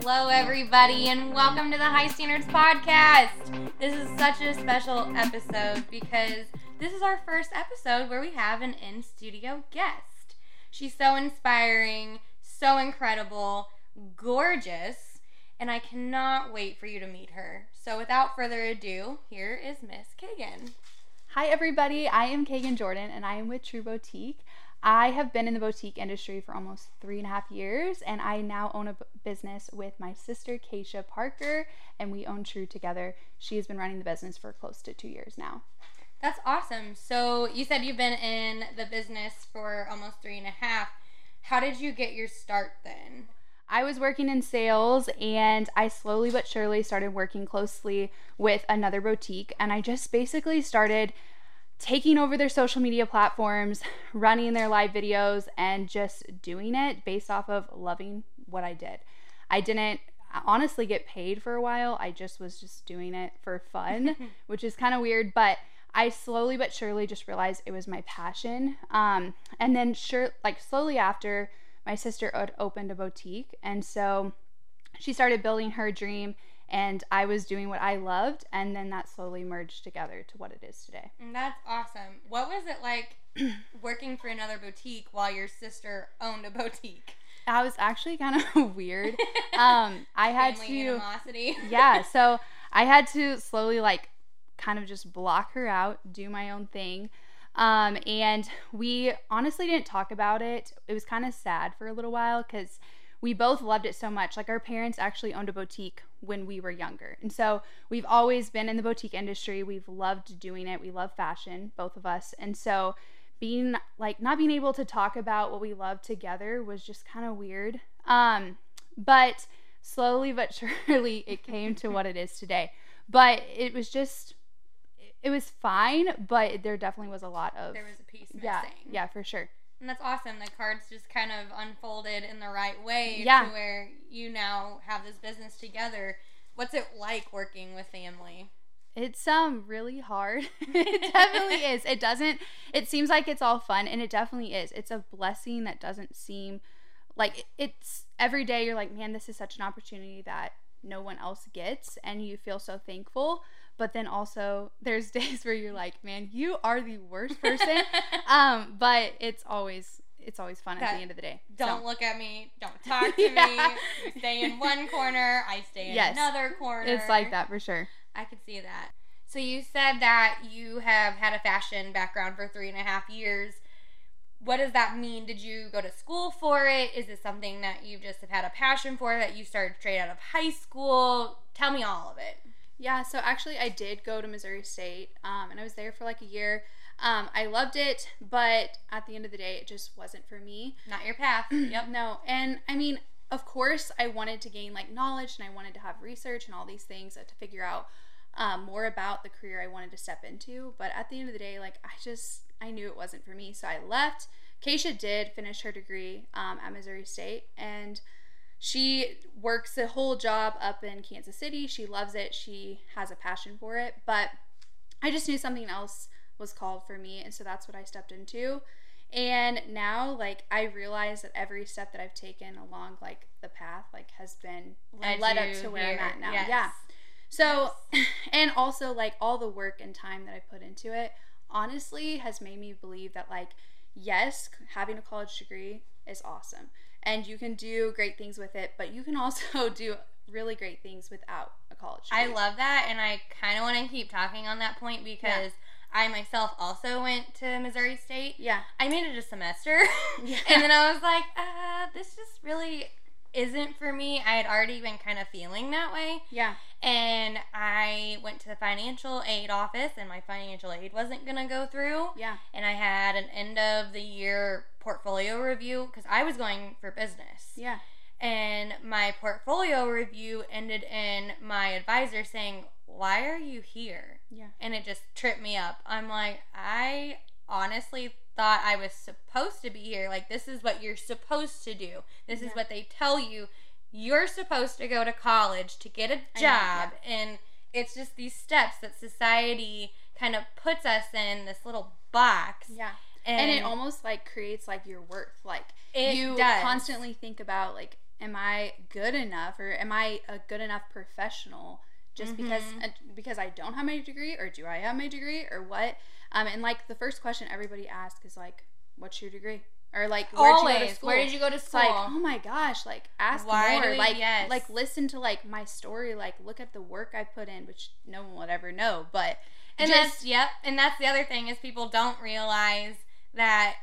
Hello, everybody, and welcome to the High Standards Podcast. This is such a special episode because this is our first episode where we have an in studio guest. She's so inspiring, so incredible, gorgeous, and I cannot wait for you to meet her. So, without further ado, here is Miss Kaegann. Hi, everybody. I am Kaegann Jordan, and I am with True Boutique. I have been in the boutique industry for almost three and a half years, and I now own a b- business with my sister, Keisha Parker, and we own True together. She has been running the business for close to two years now. That's awesome. So, you said you've been in the business for almost three and a half. How did you get your start then? I was working in sales and I slowly but surely started working closely with another boutique and I just basically started taking over their social media platforms, running their live videos and just doing it based off of loving what I did. I didn't honestly get paid for a while. I just was just doing it for fun, which is kind of weird, but I slowly but surely just realized it was my passion. Um, and then sure like slowly after my sister opened a boutique and so she started building her dream and I was doing what I loved and then that slowly merged together to what it is today. And that's awesome. What was it like working for another boutique while your sister owned a boutique? That was actually kind of weird. Um, I had to animosity. yeah, so I had to slowly like kind of just block her out, do my own thing. Um, and we honestly didn't talk about it. It was kind of sad for a little while because we both loved it so much. Like our parents actually owned a boutique when we were younger. And so we've always been in the boutique industry. We've loved doing it. We love fashion, both of us. And so being like not being able to talk about what we love together was just kind of weird. Um, but slowly but surely it came to what it is today. But it was just it was fine, but there definitely was a lot of There was a piece missing. yeah, yeah, for sure. And that's awesome. The cards just kind of unfolded in the right way Yeah. to where you now have this business together. What's it like working with family? It's um really hard. it definitely is. It doesn't it seems like it's all fun and it definitely is. It's a blessing that doesn't seem like it's every day you're like, man, this is such an opportunity that no one else gets and you feel so thankful. But then also there's days where you're like, man, you are the worst person. um, but it's always it's always fun at the end of the day. Don't So, look at me. Don't talk to Yeah. me. You stay in one corner. I stay in Yes. another corner. it's like that for sure. I can see that. So you said that you have had a fashion background for three and a half years. What does that mean? Did you go to school for it? Is it something that you just have had a passion for that you started straight out of high school? Tell me all of it. Yeah, so actually, I did go to Missouri State, um, and I was there for like a year. Um, I loved it, but at the end of the day, it just wasn't for me. Not your path. yep. No, and I mean, of course, I wanted to gain like knowledge, and I wanted to have research and all these things to figure out um, more about the career I wanted to step into. But at the end of the day, like I just I knew it wasn't for me, so I left. Keisha did finish her degree um, at Missouri State, and she works a whole job up in Kansas City. She loves it. She has a passion for it. But I just knew something else was called for me, and so that's what I stepped into. And now, like, I realize that every step that I've taken along, like, the path, like, has been Led led, up to where here. I'm at now. Yes. Yeah. So, and also, like, all the work and time that I put into it, honestly, has made me believe that, like, yes, having a college degree is awesome. And you can do great things with it, but you can also do really great things without a college degree. I love that, and I kind of want to keep talking on that point because I myself also went to Missouri State. Yeah. I made it a semester, Yeah. and then I was like, uh, this just really isn't for me. I had already been kind of feeling that way, Yeah. and I went to the financial aid office, and my financial aid wasn't gonna go through. Yeah. And I had an end of the year portfolio review because I was going for business Yeah. and my portfolio review ended in my advisor saying, "Why are you here?" Yeah. And it just tripped me up. I'm like, I honestly thought I was supposed to be here. Like this is what you're supposed to do. This is what they tell you. You're supposed to go to college to get a I know, job and it's just these steps that society kind of puts us in this little box. Yeah. and, it almost like creates like your worth. Like It you does. constantly think about like, am I good enough or am I a good enough professional just because Mhm. uh, because I don't have my degree or do I have my degree or what? Um, and like the first question everybody asks is like, what's your degree? Or like, where'd you go to school? Where did you go to school? like, oh my gosh, like ask Why more. we- like, yes. like listen to like my story. Like, look at the work I put in, which no one would ever know. But And just that's yep. And that's the other thing is people don't realize that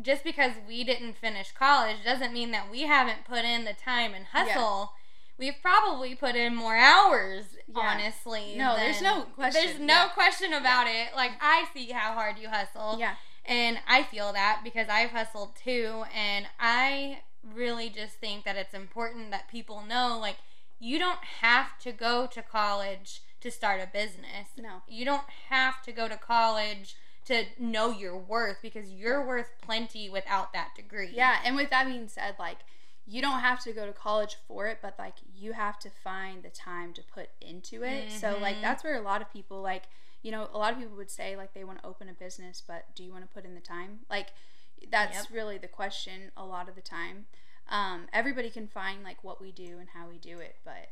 just because we didn't finish college doesn't mean that we haven't put in the time and hustle. We've probably put in more hours, Yeah. honestly. No, there's no question, There's no yeah. question about it. Like I see how hard you hustle. yeah, And I feel that because I've hustled too. And I really just think that it's important that people know like, you don't have to go to college to start a business. no, You don't have to go to college to know your worth because you're worth plenty without that degree. yeah. And with that being said, like you don't have to go to college for it, but like you have to find the time to put into it. So like Mhm. that's where a lot of people like you know a lot of people would say like they want to open a business, but do you want to put in the time? Like that's Yep. really the question a lot of the time. Um, everybody can find like what we do and how we do it, but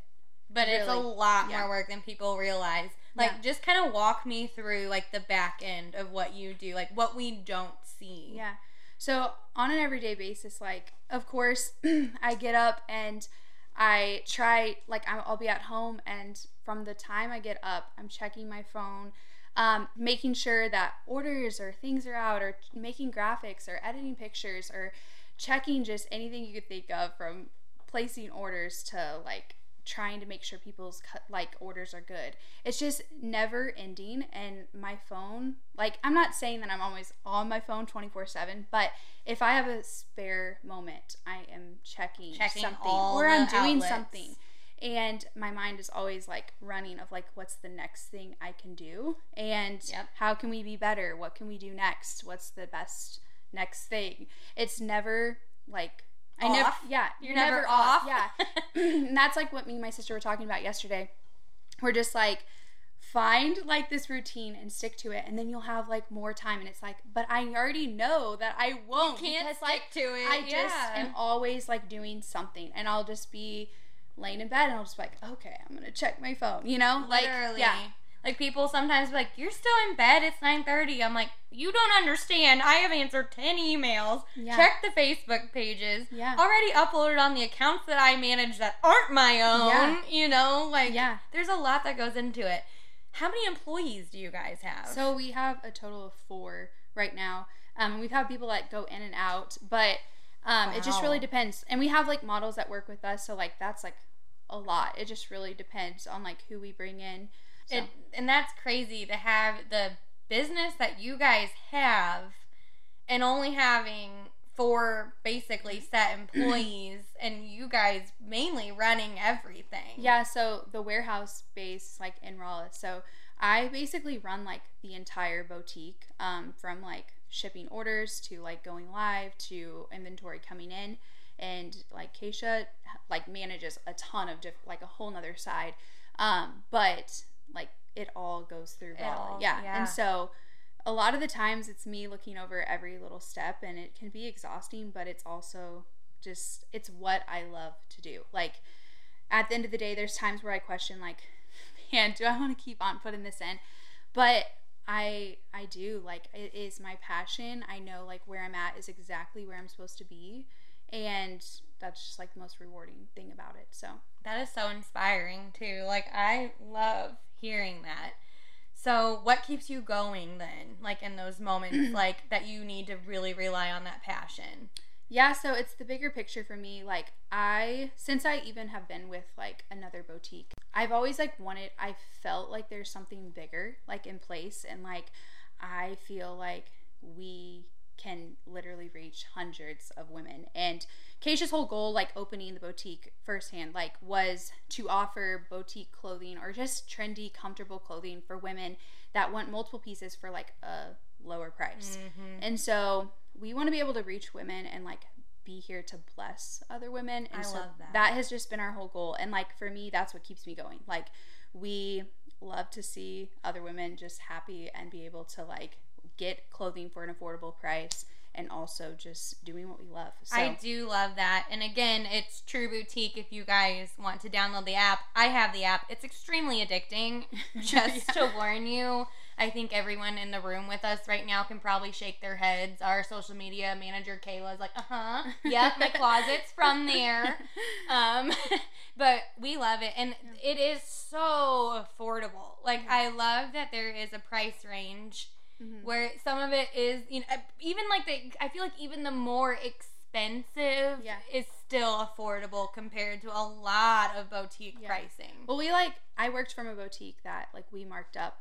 But it's a lot yeah. more work than people realize. Like, Yeah. just kind of walk me through like the back end of what you do, like what we don't see. Yeah. So on an everyday basis, like of course, I get up and I try like I'll be at home, and from the time I get up, I'm checking my phone, um, making sure that orders or things are out, or making graphics, or editing pictures, or checking just anything you could think of from placing orders to like trying to make sure people's cut, like orders are good. It's just never ending and my phone, like I'm not saying that I'm always on my phone 24/7, but if I have a spare moment, I am checking, Checking something or I'm doing outlets. something. And my mind is always like running of like what's the next thing I can do and Yep. how can we be better? What can we do next? What's the best next thing? It's never like I never yeah, You're never off? Yeah. and that's like what me and my sister were talking about yesterday. We're just like find like this routine and stick to it and then you'll have like more time and it's like but I already know that I won't Can't because stick like to it. I just am always like doing something and I'll just be laying in bed and I'll just be like okay I'm gonna check my phone you know like Literally. yeah Like people sometimes be like, "You're still in bed. It's 9:30." I'm like, "You don't understand. I have answered 10 emails. Yeah. Check the Facebook pages. Yeah. Already uploaded on the accounts that I manage that aren't my own. Yeah. You know, like Yeah. there's a lot that goes into it. How many employees do you guys have? So we have a total of four right now. Um, we've had people that go in and out, but um, it just really depends. And we have like models that work with us, so like that's like a lot. It just really depends on like who we bring in. So, It, and that's crazy to have the business that you guys have and only having four basically set employees and you guys mainly running everything. yeah, so the warehouse base like in Raleigh. So I basically run like the entire boutique, um, from like shipping orders to like going live to inventory coming in. And like Keisha like manages a ton of diff- like a whole nother side. Um, but like it all goes through It Raleigh. all- yeah. yeah. And so a lot of the times it's me looking over every little step and it can be exhausting, but it's also just it's what I love to do. Like at the end of the day there's times where I question like, man, do I want to keep on putting this in? But I I do like it is my passion. I know like where I'm at is exactly where I'm supposed to be and that's just like the most rewarding thing about it. So, That is so inspiring too. Like I love hearing that. So, what keeps you going then? Like in those moments like that you need to really rely on that passion. Yeah, so it's the bigger picture for me. Like I since I even have been with like another boutique, I've always like wanted I felt like there's something bigger like in place and like I feel like we can literally reach hundreds of women. And Keisha's whole goal, like opening the boutique firsthand, like was to offer boutique clothing or just trendy, comfortable clothing for women that want multiple pieces for like a lower price. Mm-hmm. And so we want to be able to reach women and like be here to bless other women. And I so love that. that has just been our whole goal. And like for me, that's what keeps me going. Like we love to see other women just happy and be able to like get clothing for an affordable price and also just doing what we love. So I do love that. And again, it's True Boutique. If you guys want to download the app, I have the app. It's extremely addicting, just to warn you. I think everyone in the room with us right now can probably shake their heads. Our social media manager, Kayla, is like, uh huh. Yep, my closet's from there. Um, but we love it. And it is so affordable. Like, I love that there is a price range Mhm. where some of it is you know even like the i feel like even the more expensive Yeah. is still affordable compared to a lot of boutique Yeah. pricing Well, we like I worked from a boutique that like we marked up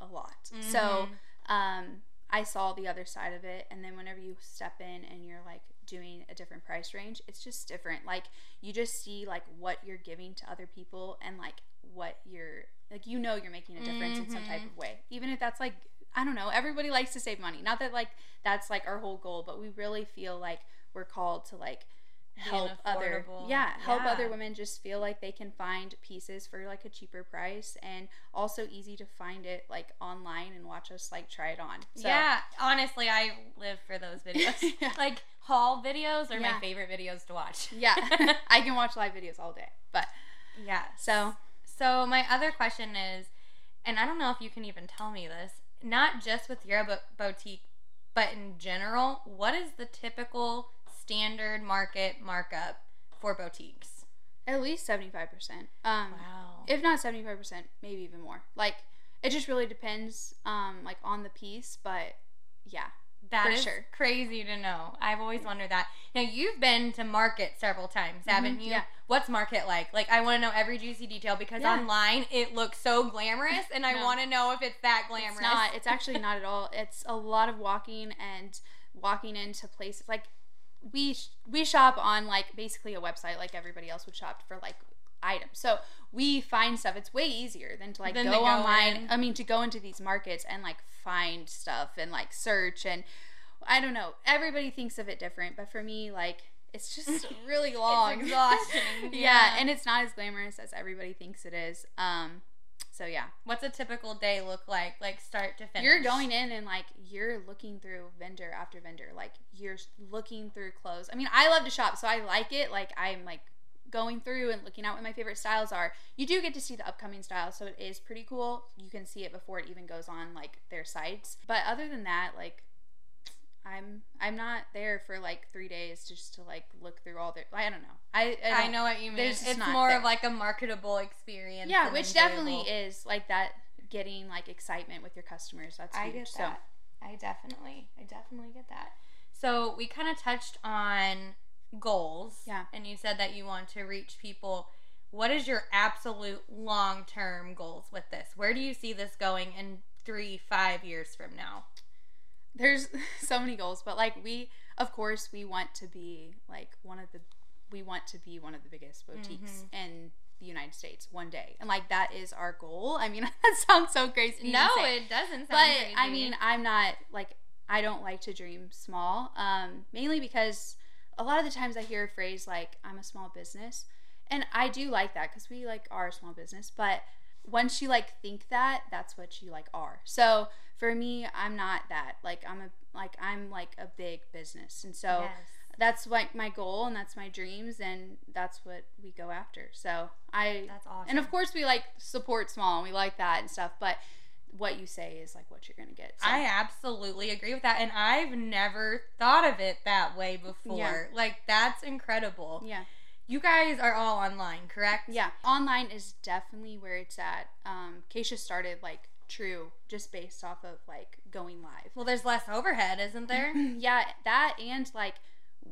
a lot. Mm-hmm. So, um I saw the other side of it and then whenever you step in and you're like doing a different price range, it's just different. Like you just see like what you're giving to other people and like what you're like you know you're making a difference in some type of mm-hmm. way. Even if that's like I don't know, everybody likes to save money. Not that like that's like our whole goal, but we really feel like we're called to like help other yeah help Yeah. other women just feel like they can find pieces for like a cheaper price and also easy to find it like online and watch us like try it on. So yeah honestly i live for those videos. Yeah. like haul videos are my favorite videos to watch. Yeah. I can watch live videos all day but yeah so So my other question is, and I don't know if you can even tell me this, not just with your bo- boutique, but in general, what is the typical standard market markup for boutiques? at least 75% um Wow. if not 75% maybe even more like it just really depends um like on the piece but yeah That is sure. crazy to know. I've always wondered that. Now you've been to market several times, haven't you? yeah. What's market like? Like I want to know every juicy detail because Yeah. online it looks so glamorous, and I want to know if it's that glamorous. It's not. It's actually not at all. It's a lot of walking and walking into places like we sh- we shop on like basically a website like everybody else would shop for like items. So we find stuff. It's way easier than to like go, go online. in. I mean, to go into these markets and like find stuff and like search and I don't know. Everybody thinks of it different, but for me, like it's just really long. exhausting, yeah. yeah. and it's not as glamorous as everybody thinks it is. Um, so yeah. What's a typical day look like, like start to finish? You're going in and like you're looking through vendor after vendor. Like you're looking through clothes. I mean, I love to shop, so I like it. Like I'm like going through and looking at what my favorite styles are. You do get to see the upcoming styles, so it is pretty cool. You can see it before it even goes on like their sites. But other than that, like I'm I'm not there for like three days just to like look through all their. I don't know. I I, I know what you mean. It's more there. of like a marketable experience. Yeah, which enjoyable. definitely is like that. Getting like excitement with your customers. That's I huge. get so. that. I definitely, I definitely get that. So we kind of touched on goals. Yeah. And you said that you want to reach people. What is your absolute long term goals with this? Where do you see this going in three, five years from now? There's so many goals but like we of course we want to be like one of the we want to be one of the biggest boutiques in the united states one day. And like that is our goal. I mean that sounds so crazy No, it doesn't sound but crazy. i mean i'm not like i don't like to dream small um mainly because a lot of the times i hear a phrase like i'm a small business and i do like that because we like are a small business but once you like think that that's what you like are. So for me i'm not that like i'm a like i'm like a big business and so Yes. that's like my goal and that's my dreams and that's what we go after so i That's awesome. and of course we like support small and we like that and stuff but what you say is like what you're gonna get so. I absolutely agree with that. And I've never thought of it that way before. Yeah. Like, that's incredible. yeah You guys are all online, correct? yeah online is definitely where it's at um Keisha started like true just based off of like going live Well, there's less overhead, isn't there? yeah that and like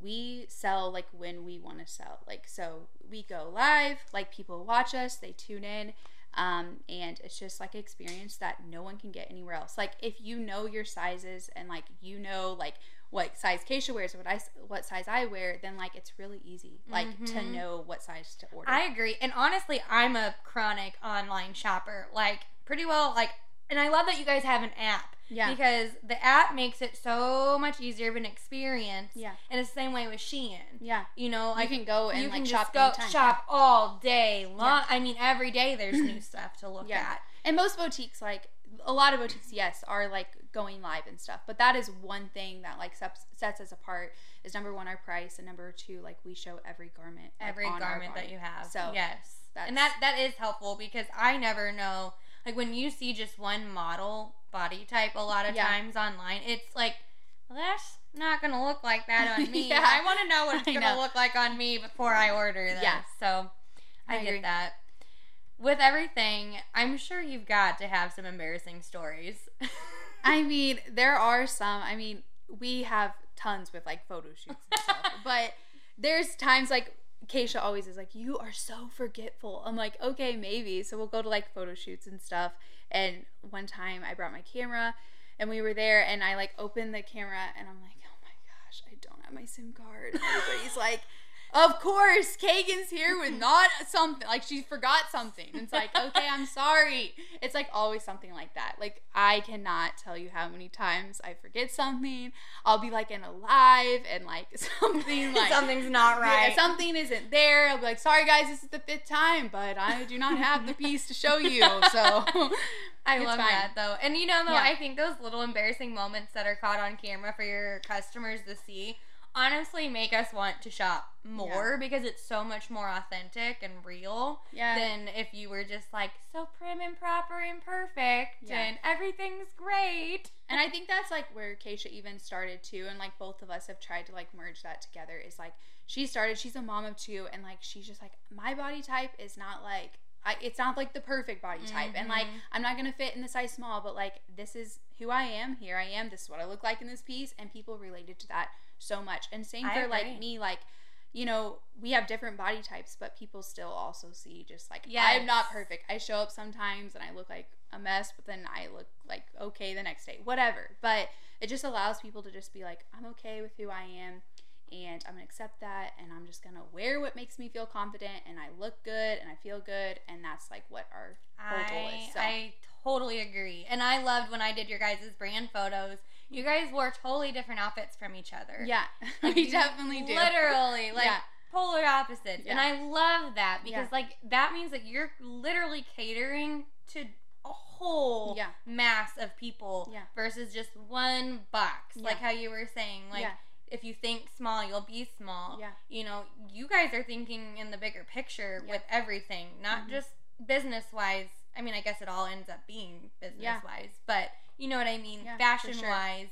we sell like when we want to sell like so we go live like people watch us they tune in um, and it's just like experience that no one can get anywhere else like if you know your sizes and like you know like what size Keisha wears what I what size I wear then like it's really easy like to Mhm. know what size to order I agree. And honestly, I'm a chronic online shopper. Like, pretty well, like, and I love that you guys have an app. yeah Because the app makes it so much easier of an experience. Yeah. And it's the same way with Shein. yeah You know, you can go and you like can shop just go shop all day long. I mean, every day there's new stuff to look Yeah. at. And most boutiques, like a lot of boutiques, yes, are like going live and stuff. But that is one thing that like sets, sets us apart is number one our price and number two like we show every garment, like, every garment that you have. So yes, that's- and that that is helpful because I never know. Like when you see just one model body type, a lot of Yeah. times online, it's like, well, that's not gonna look like that on me. Yeah. I want to know what it's gonna look like on me before I order this. Yeah. So I, I get agree. that. With everything, I'm sure you've got to have some embarrassing stories. I mean, there are some. I mean, we have tons with like photo shoots and stuff, but there's times like Keisha always is like, "You are so forgetful." I'm like, "Okay, maybe." So we'll go to like photo shoots and stuff. And one time I brought my camera, and we were there, and I like opened the camera, and I'm like, "Oh my gosh, I don't have my SIM card." And everybody's like. Of course, Kaegann's here with not something like she forgot something. It's like, okay, I'm sorry. It's like always something like that. Like I cannot tell you how many times I forget something. I'll be like in a live and like something like Something's not right. something isn't there. I'll be like, sorry guys, this is the fifth time, but I do not have the piece to show you. So I love fine. that though. And you know though, Yeah. I think those little embarrassing moments that are caught on camera for your customers to see honestly make us want to shop more because it's so much more authentic and real Yeah. than if you were just like so prim and proper and perfect Yeah. and everything's great. And I think that's like where Keisha even started too, and like both of us have tried to like merge that together. Is like she started, she's a mom of two, and like she's just like my body type is not like I, it's not like the perfect body type, and like Mhm. I'm not gonna fit in the size small, but like this is who I am. Here I am. This is what I look like in this piece, and people related to that so much. And same I for agree. like me, like. You know, we have different body types, but people still also see just like Yes. I'm not perfect. I show up sometimes and I look like a mess, but then I look like okay the next day. Whatever. But it just allows people to just be like, I'm okay with who I am and I'm gonna accept that and I'm just gonna wear what makes me feel confident and I look good and I feel good and that's like what our whole goal is. So I totally agree. And I loved when I did your guys' brand photos. You guys wore totally different outfits from each other. yeah, Like, we definitely do. Literally, like Yeah. polar opposites. And I love that because Yeah. like that means that you're literally catering to a whole Yeah. mass of people Yeah. versus just one box. Yeah. Like how you were saying, like Yeah. if you think small, you'll be small. Yeah. You know, you guys are thinking in the bigger picture Yeah. with everything, not Mhm. just business wise. I mean, I guess it all ends up being business wise, but you know what I mean? Yeah, Fashion sure. wise,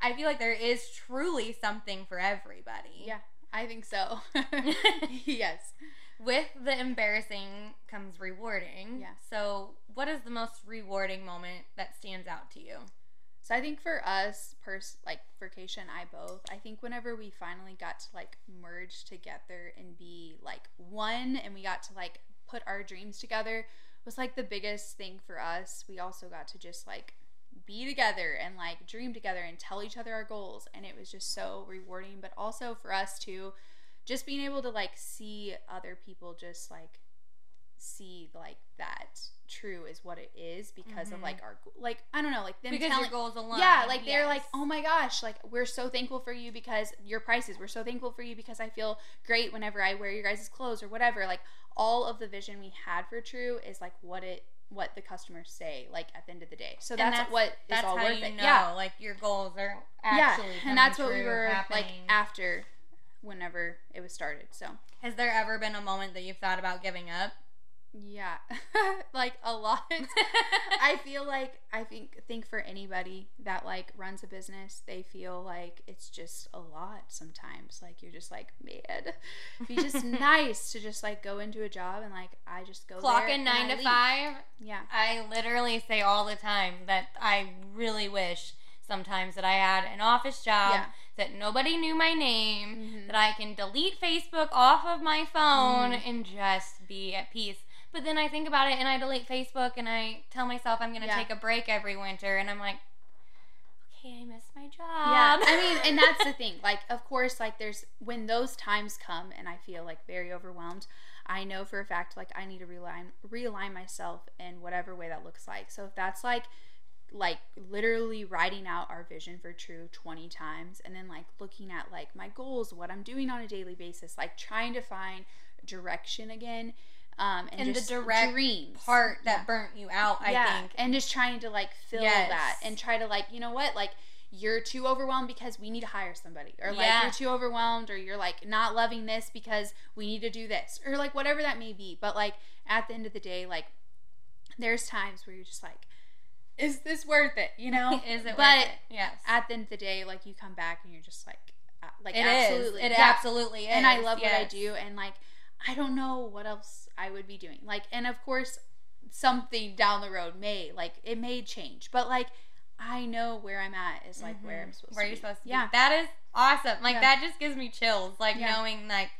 I feel like there is truly something for everybody. Yeah, I think so. yes. With the embarrassing comes rewarding. Yeah. So, what is the most rewarding moment that stands out to you? So I think for us, pers- like for Keisha and I both, I think whenever we finally got to like merge together and be like one, and we got to like put our dreams together, was like the biggest thing for us. We also got to just like be together and like dream together and tell each other our goals, and it was just so rewarding. But also for us to just being able to like see other people just like see like that true is what it is because Mhm. of like our like I don't know like them because telling your goals alone. yeah, like they're like, oh my gosh, like we're so thankful for you because your prices. We're so thankful for you because I feel great whenever I wear your guys' clothes or whatever. Like all of the vision we had for True is like what it what the customers say like at the end of the day. So that's, that's- what is That's all how worth you it. know, Yeah, like your goals are yeah, and that's what we were true, like after whenever it was started. So Has there ever been a moment that you've thought about giving up? Yeah, like a lot. I feel like I think think for anybody that like runs a business, they feel like it's just a lot sometimes. Like you're just like, man, be just nice to just like go into a job and like I just go Clock in nine I to leave. five. Yeah, I literally say all the time that I really wish sometimes that I had an office job Yeah. that nobody knew my name, Mhm. that I can delete Facebook off of my phone Mhm. and just be at peace. But then I think about it and I delete Facebook and I tell myself I'm going to Yeah. take a break every winter and I'm like, okay, I miss my job. yeah. I mean, and that's the thing. Like, of course, like there's when those times come and I feel like very overwhelmed. I know for a fact like I need to realign realign myself in whatever way that looks like. So if that's like like literally writing out our vision for true 20 times and then like looking at like my goals what i'm doing on a daily basis like trying to find direction again um, and, And the direct dreams part that Yeah. burnt you out, I yeah, think. and just trying to like fill Yes. that and try to like you know what like you're too overwhelmed because we need to hire somebody or like Yeah. you're too overwhelmed or you're like not loving this because we need to do this or like whatever that may be but like at the end of the day like there's times where you're just like is this worth it you know Is it but worth it? Yes. at the end of the day like you come back and you're just like uh, like It is. absolutely It yeah. absolutely is. and I love what I do, and like I don't know what else I would be doing. Like, and of course, something down the road may like it may change, but like I know where I'm at is like where I'm supposed Mm-hmm. Where to you're be. supposed to yeah. be. That is awesome. Like Yeah. that just gives me chills. Like Yeah. knowing like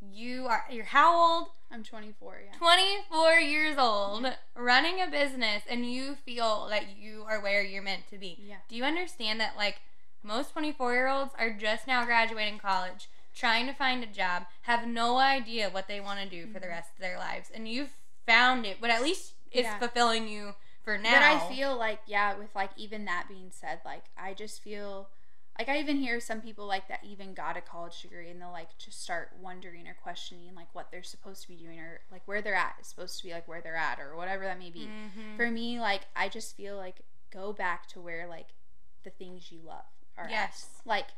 you are you're how old? I'm 24. Yeah. 24 years old, running a business and you feel that you are where you're meant to be. Yeah. Do you understand that like most 24 year olds are just now graduating college, trying to find a job, have no idea what they want to do for the rest of their lives, and you've found it, but at least it's Yeah. fulfilling you for now. But I feel like yeah, with like even that being said, like I just feel like I even hear some people like that even got a college degree and they'll like just start wondering or questioning like what they're supposed to be doing or like where they're at is supposed to be like where they're at or whatever that may be. Mhm. For me, like I just feel like go back to where like the things you love are. at. Yes. Like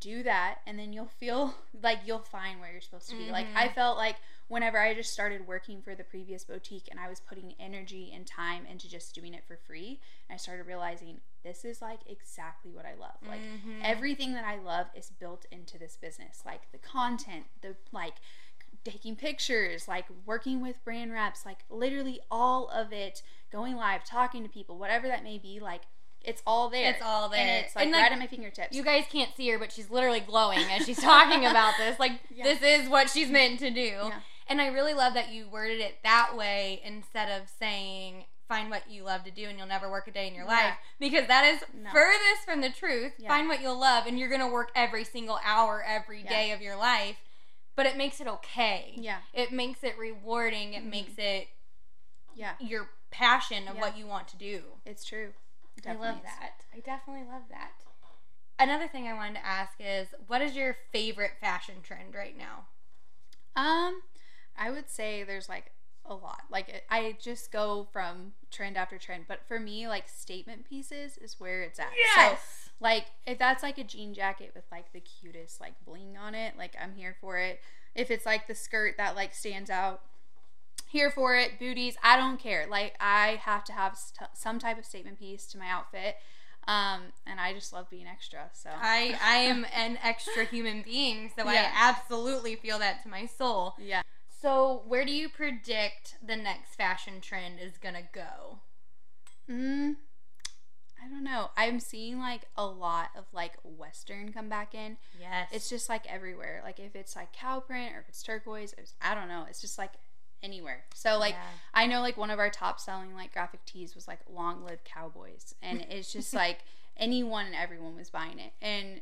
do that and then you'll feel like you'll find where you're supposed to be. Like Mhm. I felt like whenever I just started working for the previous boutique and I was putting energy and time into just doing it for free, I started realizing this is like exactly what I love. Like Mhm. everything that I love is built into this business. Like the content, the like taking pictures, like working with brand reps, like literally all of it, going live, talking to people, whatever that may be, like it's all there. It's all there. And it's like And, like, right at my fingertips. You guys can't see her, but she's literally glowing as she's talking about this. Like, Yeah. this is what she's meant to do. Yeah. And I really love that you worded it that way instead of saying, find what you love to do and you'll never work a day in your Yeah. life. Because that is No. furthest from the truth. Yeah. Find what you'll love and you're going to work every single hour, every Yeah. day of your life. But it makes it okay. yeah. It makes it rewarding. It Mhm. makes it Yeah. your passion of what you want to do. It's true. It I love that. I definitely love that. Another thing I wanted to ask is what is your favorite fashion trend right now? Um, I would say there's like a lot. Like I just go from trend after trend, but for me, like statement pieces is where it's at. So, like if that's like a jean jacket with like the cutest like bling on it, like I'm here for it. If it's like the skirt that like stands out, here for it. Booties, I don't care. Like I have to have st- some type of statement piece to my outfit. Um, and I just love being extra. So I I am an extra human being, so I absolutely feel that to my soul. yeah. So, where do you predict the next fashion trend is going to go? Mm, I don't know. I'm seeing like a lot of like Western come back in. Yes. It's just like everywhere. Like if it's like cow print or if it's turquoise, it's, I don't know. It's just like anywhere. So like I know like one of our top selling like graphic tees was like long live cowboys, and it's just like anyone and everyone was buying it, and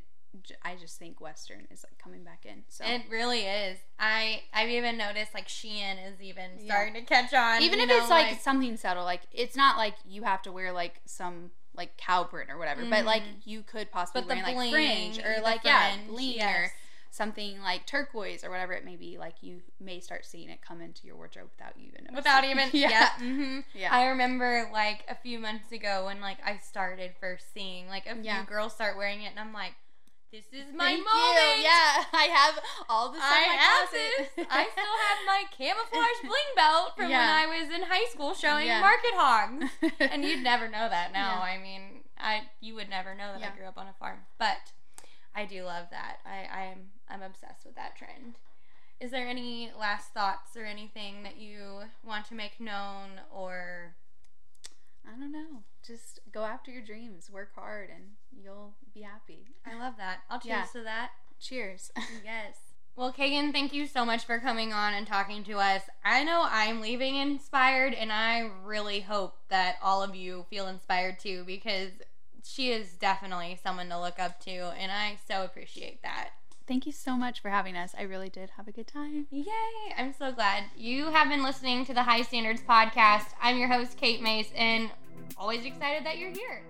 I just think Western is like coming back in. So It really is. I I've even noticed like Shein is even Yeah. starting to catch on. even if know, it's like, something subtle, like it's not like you have to wear like some like cow print or whatever, but like Mhm. you could possibly wear like fringe or like yeah fringe, bling or yes. Something like turquoise or whatever it may be. Like you may start seeing it come into your wardrobe without you even noticing. without even yeah yeah. hmm yeah I remember like a few months ago when like I started first seeing like a few Yeah. girls start wearing it, and I'm like, this is my Thank moment. you. Yeah, I have all this. in I have closet. this. I still have my camouflage bling belt from Yeah. when I was in high school showing Yeah. market hogs. and you'd never know that now. Yeah. I mean, I you would never know that. I grew up on a farm, but I do love that. I I'm I'm obsessed with that trend. Is there any last thoughts or anything that you want to make known or I don't know. Just go after your dreams, work hard, and you'll be happy. I love that. I'll cheers Yeah. to that. Cheers. Yes. Well, Kaegann, thank you so much for coming on and talking to us. I know I'm leaving inspired, and I really hope that all of you feel inspired too because she is definitely someone to look up to, and I so appreciate that. Thank you so much for having us. I really did have a good time. Yay! I'm so glad. You have been listening to the High Standards Podcast. I'm your host, Kate Mace, and always excited that you're here.